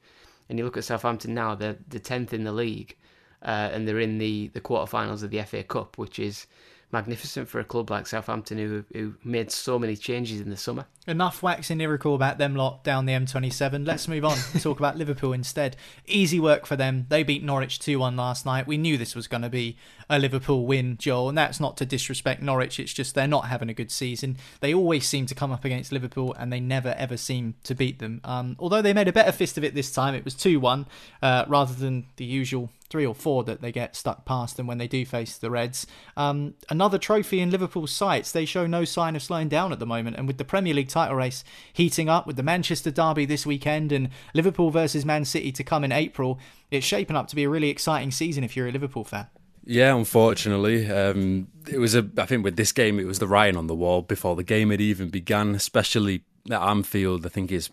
And you look at Southampton now; they're the tenth in the league, uh, and they're in the the quarterfinals of the FA Cup, which is magnificent for a club like Southampton who who made so many changes in the summer. Enough waxing lyrical about them lot down the M27. Let's move on and talk about Liverpool instead. Easy work for them. They beat Norwich 2 1 last night. We knew this was going to be a Liverpool win, Joel, and that's not to disrespect Norwich. It's just they're not having a good season. They always seem to come up against Liverpool and they never ever seem to beat them. Um, although they made a better fist of it this time, it was 2 1 uh, rather than the usual three or four that they get stuck past them when they do face the Reds. Um, another trophy in Liverpool's sights. They show no sign of slowing down at the moment, and with the Premier League title race heating up, with the Manchester derby this weekend and Liverpool versus Man City to come in April, it's shaping up to be a really exciting season if you're a Liverpool fan. Yeah, unfortunately, um, it was a. I think with this game, it was the writing on the wall before the game had even began. Especially at Anfield, I think is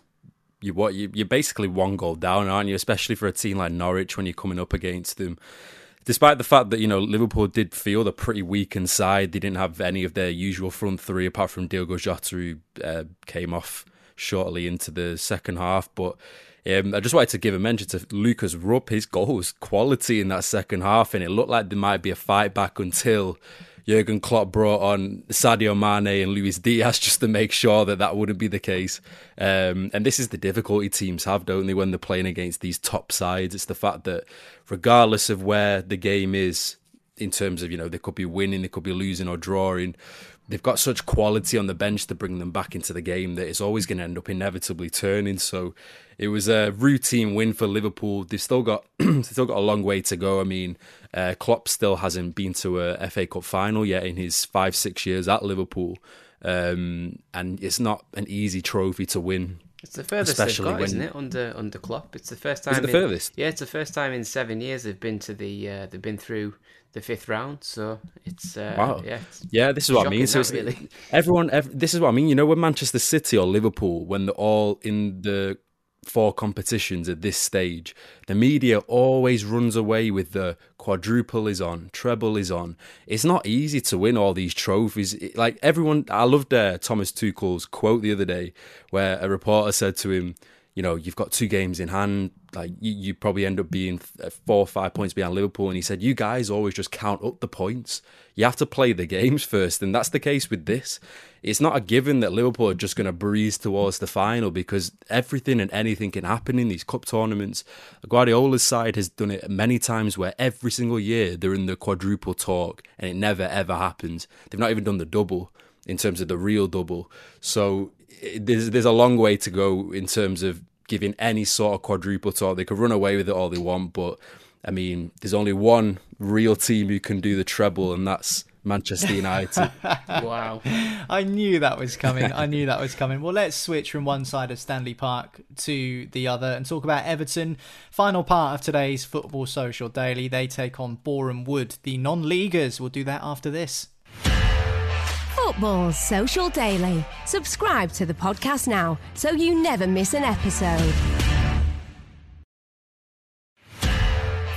you what you, you're basically one goal down, aren't you? Especially for a team like Norwich when you're coming up against them. Despite the fact that you know Liverpool did feel a pretty weak inside, they didn't have any of their usual front three apart from Diogo Jota, who uh, came off shortly into the second half. But um, I just wanted to give a mention to Lukas Rupp. His goal was quality in that second half, and it looked like there might be a fight back until Jurgen Klopp brought on Sadio Mane and Luis Diaz just to make sure that that wouldn't be the case. Um, and this is the difficulty teams have, don't they, when they're playing against these top sides? It's the fact that regardless of where the game is, in terms of, you know, they could be winning, they could be losing or drawing, they've got such quality on the bench to bring them back into the game that it's always going to end up inevitably turning. So it was a routine win for Liverpool. They've still got [CLEARS THROAT] they've still got a long way to go. I mean, uh, Klopp still hasn't been to a FA Cup final yet in his five six years at Liverpool, um, and it's not an easy trophy to win. It's the furthest Especially they've got, when- isn't it? Under under Klopp, it's the first time. it the in- furthest? Yeah, it's the first time in seven years they've been to the. Uh, they've been through the fifth round, so it's. Uh, Wow. Yeah. it's- Yeah, this is what I mean. So it's, really. everyone, ev this is what I mean. You know, when Manchester City or Liverpool, when they're all in the four competitions at this stage, the media always runs away with the quadruple is on, treble is on. It's not easy to win all these trophies. It- like everyone, I loved uh, Thomas Tuchel's quote the other day, where a reporter said to him, "You know, you've got two games in hand. Like you, you probably end up being uh, four or five points behind Liverpool." And he said, "You guys always just count up the points. You have to play the games first, and that's the case with this." It's not a given that Liverpool are just going to breeze towards the final because everything and anything can happen in these cup tournaments. Guardiola's side has done it many times where every single year they're in the quadruple talk and it never ever happens. They've not even done the double in terms of the real double. So it- there's there's a long way to go in terms of giving any sort of quadruple talk. They could run away with it all they want, but I mean, there's only one real team who can do the treble, and that's Manchester United. [LAUGHS] wow. I knew that was coming. I knew that was coming. Well, let's switch from one side of Stanley Park to the other and talk about Everton. Final part of today's Football Social Daily. They take on Boreham Wood, the non leaguers. We'll do that after this. Football Social Daily. Subscribe to the podcast now so you never miss an episode.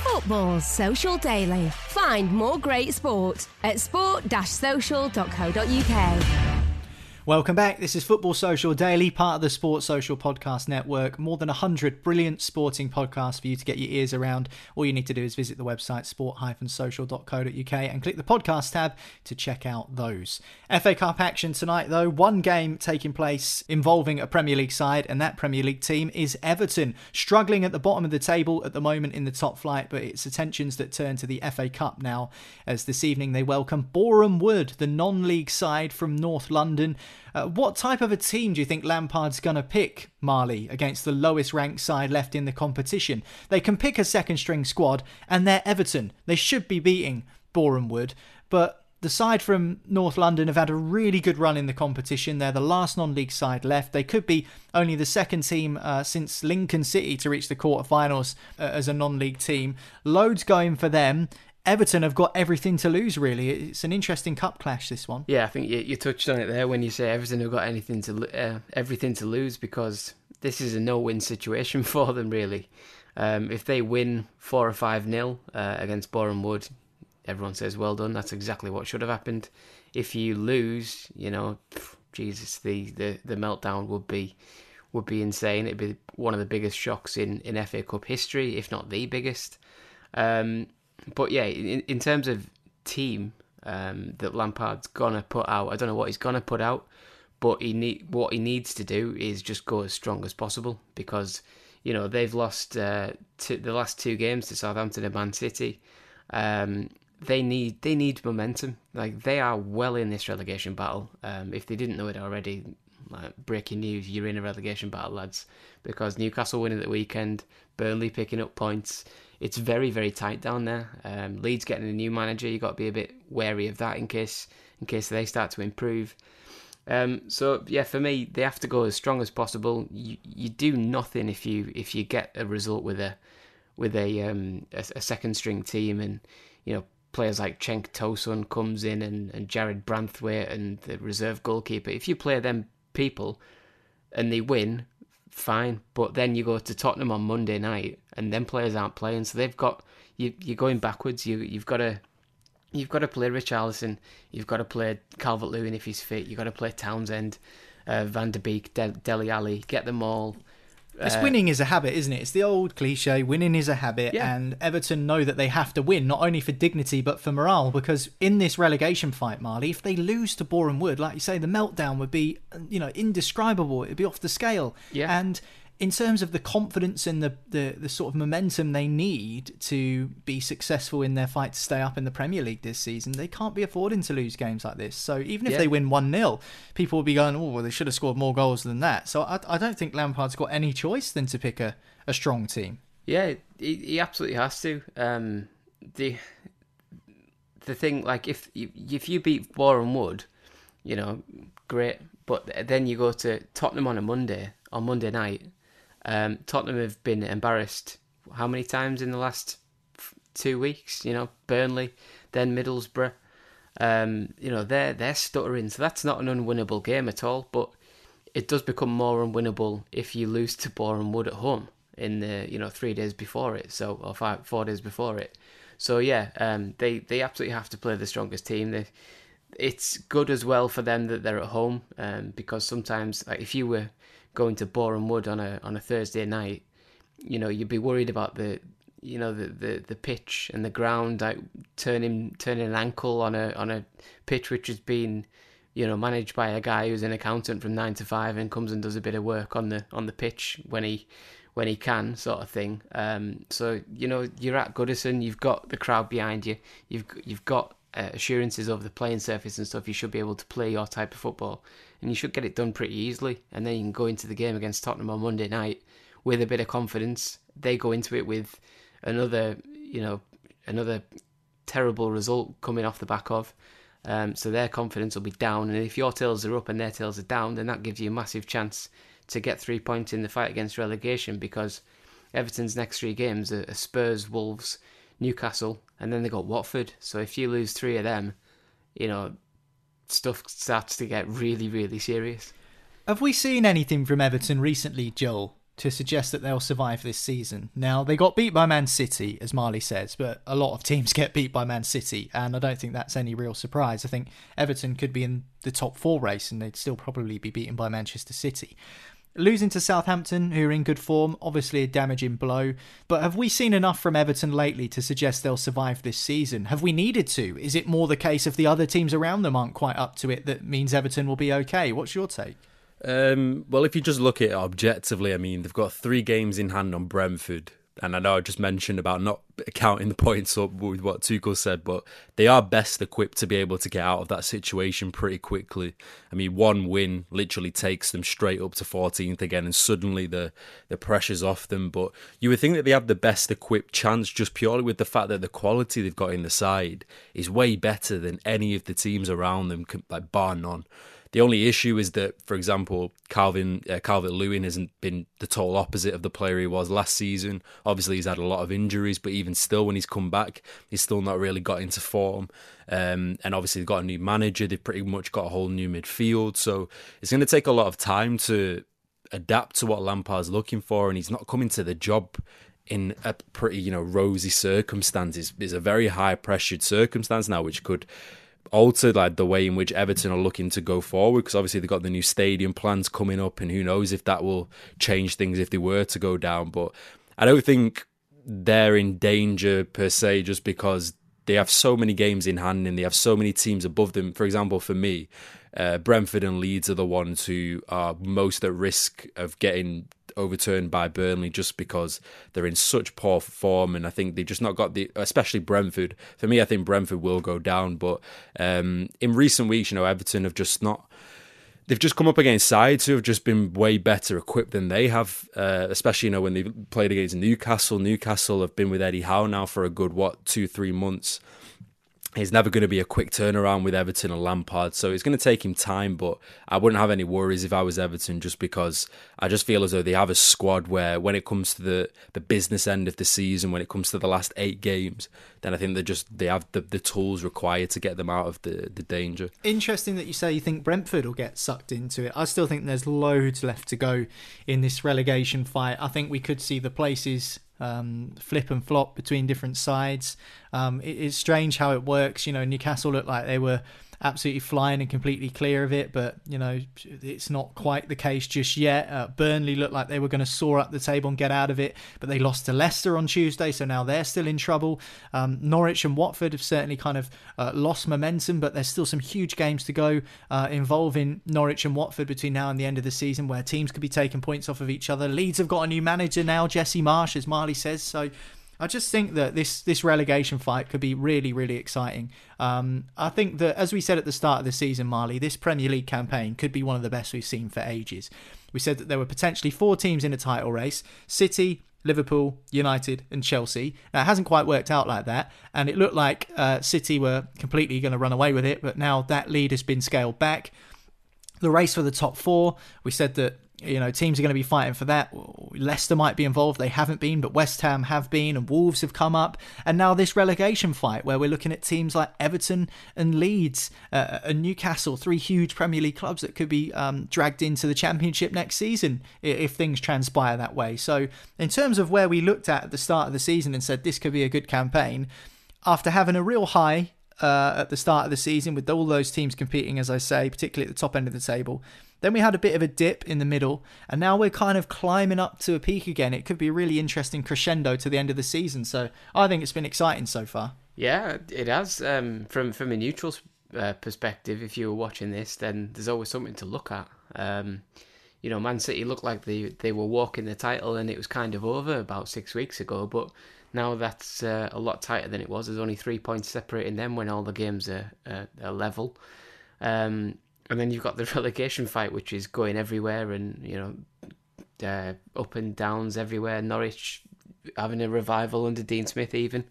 Football Social Daily. Find more great sport at sport-social.co.uk. Welcome back. This is Football Social Daily, part of the Sports Social Podcast Network. More than 100 brilliant sporting podcasts for you to get your ears around. All you need to do is visit the website sport-social.co.uk and click the podcast tab to check out those. FA Cup action tonight, though. One game taking place involving a Premier League side, and that Premier League team is Everton. Struggling at the bottom of the table at the moment in the top flight, but it's attentions that turn to the FA Cup now, as this evening they welcome Boreham Wood, the non league side from North London. Uh, what type of a team do you think Lampard's going to pick, Marley, against the lowest ranked side left in the competition? They can pick a second string squad, and they're Everton. They should be beating Boreham Wood, but the side from North London have had a really good run in the competition. They're the last non league side left. They could be only the second team uh, since Lincoln City to reach the quarterfinals uh, as a non league team. Loads going for them. Everton have got everything to lose. Really, it's an interesting cup clash. This one. Yeah, I think you, you touched on it there when you say Everton have got anything to uh, everything to lose because this is a no-win situation [LAUGHS] for them. Really, um, if they win four or five nil uh, against Boreham Wood, everyone says well done. That's exactly what should have happened. If you lose, you know, Jesus, the, the, the meltdown would be would be insane. It'd be one of the biggest shocks in, in FA Cup history, if not the biggest. Um, but yeah, in, in terms of team um, that Lampard's gonna put out, I don't know what he's gonna put out, but he need what he needs to do is just go as strong as possible because you know they've lost uh, to the last two games to Southampton and Man City. Um, they need they need momentum. Like they are well in this relegation battle. Um, if they didn't know it already, like breaking news: you're in a relegation battle, lads. Because Newcastle winning the weekend, Burnley picking up points it's very very tight down there. Um, Leeds getting a new manager, you got to be a bit wary of that in case in case they start to improve. Um, so yeah, for me, they have to go as strong as possible. You you do nothing if you if you get a result with a with a um, a, a second string team and you know players like Cenk Tosun comes in and, and Jarrad Branthwaite and the reserve goalkeeper. If you play them people and they win, fine. But then you go to Tottenham on Monday night, and then players aren't playing, so they've got you. You're going backwards. You you've got to. You've got to play Richarlison. You've got to play Calvert Lewin if he's fit. You've got to play Townsend, uh, Van der Beek, De- Dele Alli. Get them all it's uh, winning is a habit, isn't it? It's the old cliche winning is a habit, yeah. and Everton know that they have to win, not only for dignity but for morale. Because in this relegation fight, Marley, if they lose to Boreham Wood, like you say, the meltdown would be, you know, indescribable. It'd be off the scale. Yeah. And in terms of the confidence and the, the, the sort of momentum they need to be successful in their fight to stay up in the Premier League this season, they can't be affording to lose games like this. So even if yeah. they win 1 0, people will be going, oh, well, they should have scored more goals than that. So I, I don't think Lampard's got any choice than to pick a, a strong team. Yeah, he, he absolutely has to. Um, the the thing, like, if if you beat Boreham Wood, you know, great. But then you go to Tottenham on a Monday, on Monday night, um, Tottenham have been embarrassed how many times in the last two weeks? You know, Burnley, then Middlesbrough. Um, you know, they're they're stuttering, so that's not an unwinnable game at all. But it does become more unwinnable if you lose to Boreham Wood at home in the you know three days before it, so or five four days before it. So yeah, um, they they absolutely have to play the strongest team. They, it's good as well for them that they're at home, um, because sometimes like if you were going to Boreham Wood on a on a Thursday night, you know, you'd be worried about the you know the, the, the pitch and the ground like turning turning an ankle on a on a pitch which has been you know managed by a guy who's an accountant from nine to five and comes and does a bit of work on the on the pitch when he when he can sort of thing. Um, so you know you're at Goodison, you've got the crowd behind you, you've you've got uh, assurances of the playing surface and stuff. You should be able to play your type of football and you should get it done pretty easily. And then you can go into the game against Tottenham on Monday night with a bit of confidence. They go into it with another, you know, another terrible result coming off the back of. Um, so their confidence will be down, and if your tails are up and their tails are down, then that gives you a massive chance to get three points in the fight against relegation because Everton's next three games are Spurs, Wolves, Newcastle, and then they got Watford. So if you lose three of them, you know, stuff starts to get really, really serious. Have we seen anything from Everton recently, Joel, to suggest that they'll survive this season? Now, they got beat by Man City, as Marley says, but a lot of teams [LAUGHS] get beat by Man City, and I don't think that's any real surprise. I think Everton could be in the top four race, and they'd still probably be beaten by Manchester City. Losing to Southampton, who are in good form, obviously a damaging blow. But have we seen enough from Everton lately to suggest they'll survive this season? Have we needed to? Is it more the case if the other teams around them aren't quite up to it that means Everton will be okay? What's your take? Um, well, if you just look at it objectively, I mean, they've got three games in hand on Brentford, and I know I just mentioned about not counting the [LAUGHS] points up with what Tuchel said, but they are best equipped to be able to get out of that situation pretty quickly. I mean, one win literally takes them straight up to 14th again, and suddenly the the pressure's off them. But you would think that they have the best equipped chance just purely with the fact that the quality they've got in the side is way better than any of the teams around them, like bar none. The only issue is that, for example, Calvin uh, Calvert Lewin hasn't been the total opposite of the player he was last season. Obviously, he's had a lot of injuries, but even still, when he's come back, he's still not really got into form. Um, and obviously, they've got a new manager. They've pretty much got a whole new midfield. So it's going to take a lot of time to adapt to what Lampard's looking for, and he's not coming to the job in a pretty you know rosy circumstances. It's a very high pressured circumstance now, which could alter like the way in which Everton are looking to go forward because obviously they've got the new stadium plans coming up and who knows if that will change things if they were to go down. But I don't think they're in danger per se just because they have so many games in hand and they have so many teams above them. For example for me uh, Brentford and Leeds are the ones who are most at risk of getting overturned by Burnley just because they're in such poor form, and I think they've just not got the, especially Brentford. For me, I think Brentford will go down, but um, in recent weeks, you know, Everton have just not. They've just come up against sides who have just been way better equipped than they have, uh, especially you know when they played against Newcastle. Newcastle have been with Eddie Howe now for a good what two three months, it's never going to be a quick turnaround with Everton and Lampard, so it's going to take him time. But I wouldn't have any worries if I was Everton, just because I just feel as though they have a squad where, when it comes to the the business end of the season, when it comes to the last eight games, then I think they just they have the, the tools required to get them out of the the danger. Interesting that you say you think Brentford will get sucked into it. I still think there's loads left to go in this relegation fight. I think we could see the places um, flip and flop between different sides. Um, it, it's strange how it works. You know, Newcastle looked like they were absolutely flying and completely clear of it, but you know it's not quite the case just yet. Uh, Burnley looked like they were going to soar up the table and get out of it, but they lost to Leicester on Tuesday, so now they're still in trouble. Um, Norwich and Watford have certainly kind of uh, lost momentum, but there's still some huge games to go uh, involving Norwich and Watford between now and the end of the season, where teams could be taking points off of each other. Leeds have got a new manager now, Jesse Marsch, as Marley says, so I just think that this this relegation fight could be really really exciting. Um, I think that as we said at the start of the season, Marley, this Premier League campaign could be one of the best we've seen for ages. We said that there were potentially four teams in a title race: City, Liverpool, United, and Chelsea. Now, it hasn't quite worked out like that, and it looked like uh, City were completely going to run away with it, but now that lead has been scaled back. The race for the top four, we said that you know, teams are going to be fighting for that. Leicester might be involved. They haven't been, but West Ham have been, and Wolves have come up. And now this relegation fight where we're looking at teams like Everton and Leeds uh, and Newcastle, three huge Premier League clubs that could be um, dragged into the Championship next season if things transpire that way. So, in terms of where we looked at at the start of the season and said this could be a good campaign, after having a real high uh, at the start of the season with all those teams competing, as I say, particularly at the top end of the table. Then we had a bit of a dip in the middle, and now we're kind of climbing up to a peak again. It could be a really interesting crescendo to the end of the season. So I think it's been exciting so far. Yeah, it has. Um, from from a neutral uh, perspective, if you were watching this, then there's always something to look at. Um, you know, Man City looked like they they were walking the title, and it was kind of over about six weeks ago. But now that's uh, a lot tighter than it was. There's only three points separating them when all the games are, are level. Um, and then you've got the [LAUGHS] relegation fight, which is going everywhere, and you know, uh, up and downs everywhere. Norwich having a revival under Dean Smith, even.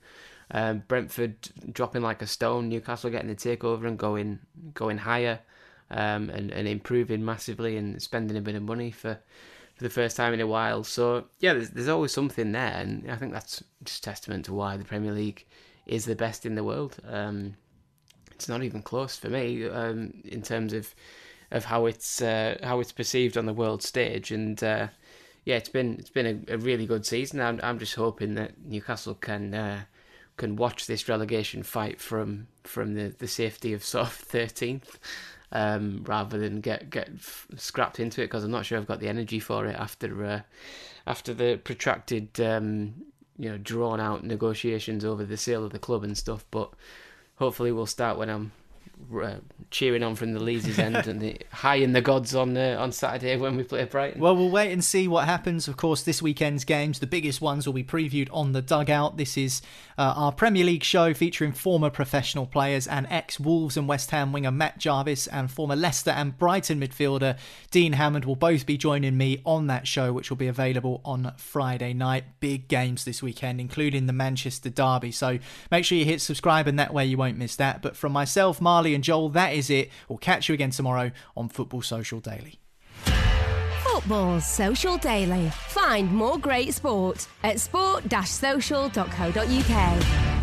Um, Brentford dropping like a stone, Newcastle getting the takeover and going going higher, um, and and improving massively and spending a bit of money for for the first time in a while. So yeah, there's there's always something there, and I think that's just testament to why the Premier League is the best in the world. Um, it's not even close for me um, in terms of of how it's uh, how it's perceived on the world stage, and uh, yeah, it's been it's been a, a, really good season. I'm I'm just hoping that Newcastle can uh, can watch this relegation fight from from the, the safety of sort of [LAUGHS] thirteenth um, rather than get get scrapped into it because I'm not sure I've got the energy for it after uh, after the protracted um, you know drawn out negotiations over the sale of the club and stuff. But hopefully we'll start when I'm uh, cheering on from the Leeds end and the, [LAUGHS] high in the gods on uh, on Saturday when we play Brighton. Well, we'll wait and see what happens. Of course, this weekend's games, the biggest ones, will be previewed on the dugout. This is uh, our Premier League show featuring former professional players and ex Wolves and West Ham winger Matt Jarvis and former Leicester and Brighton midfielder Dean Hammond will both be joining me on that show, which will be available on Friday night. Big games this weekend, including the Manchester Derby. So make sure you hit subscribe, and that way you won't miss that. But from myself, Marley and Joel, that is it. We'll catch you again tomorrow on Football Social Daily. Football Social Daily. Find more great sport at sport-social.co.uk.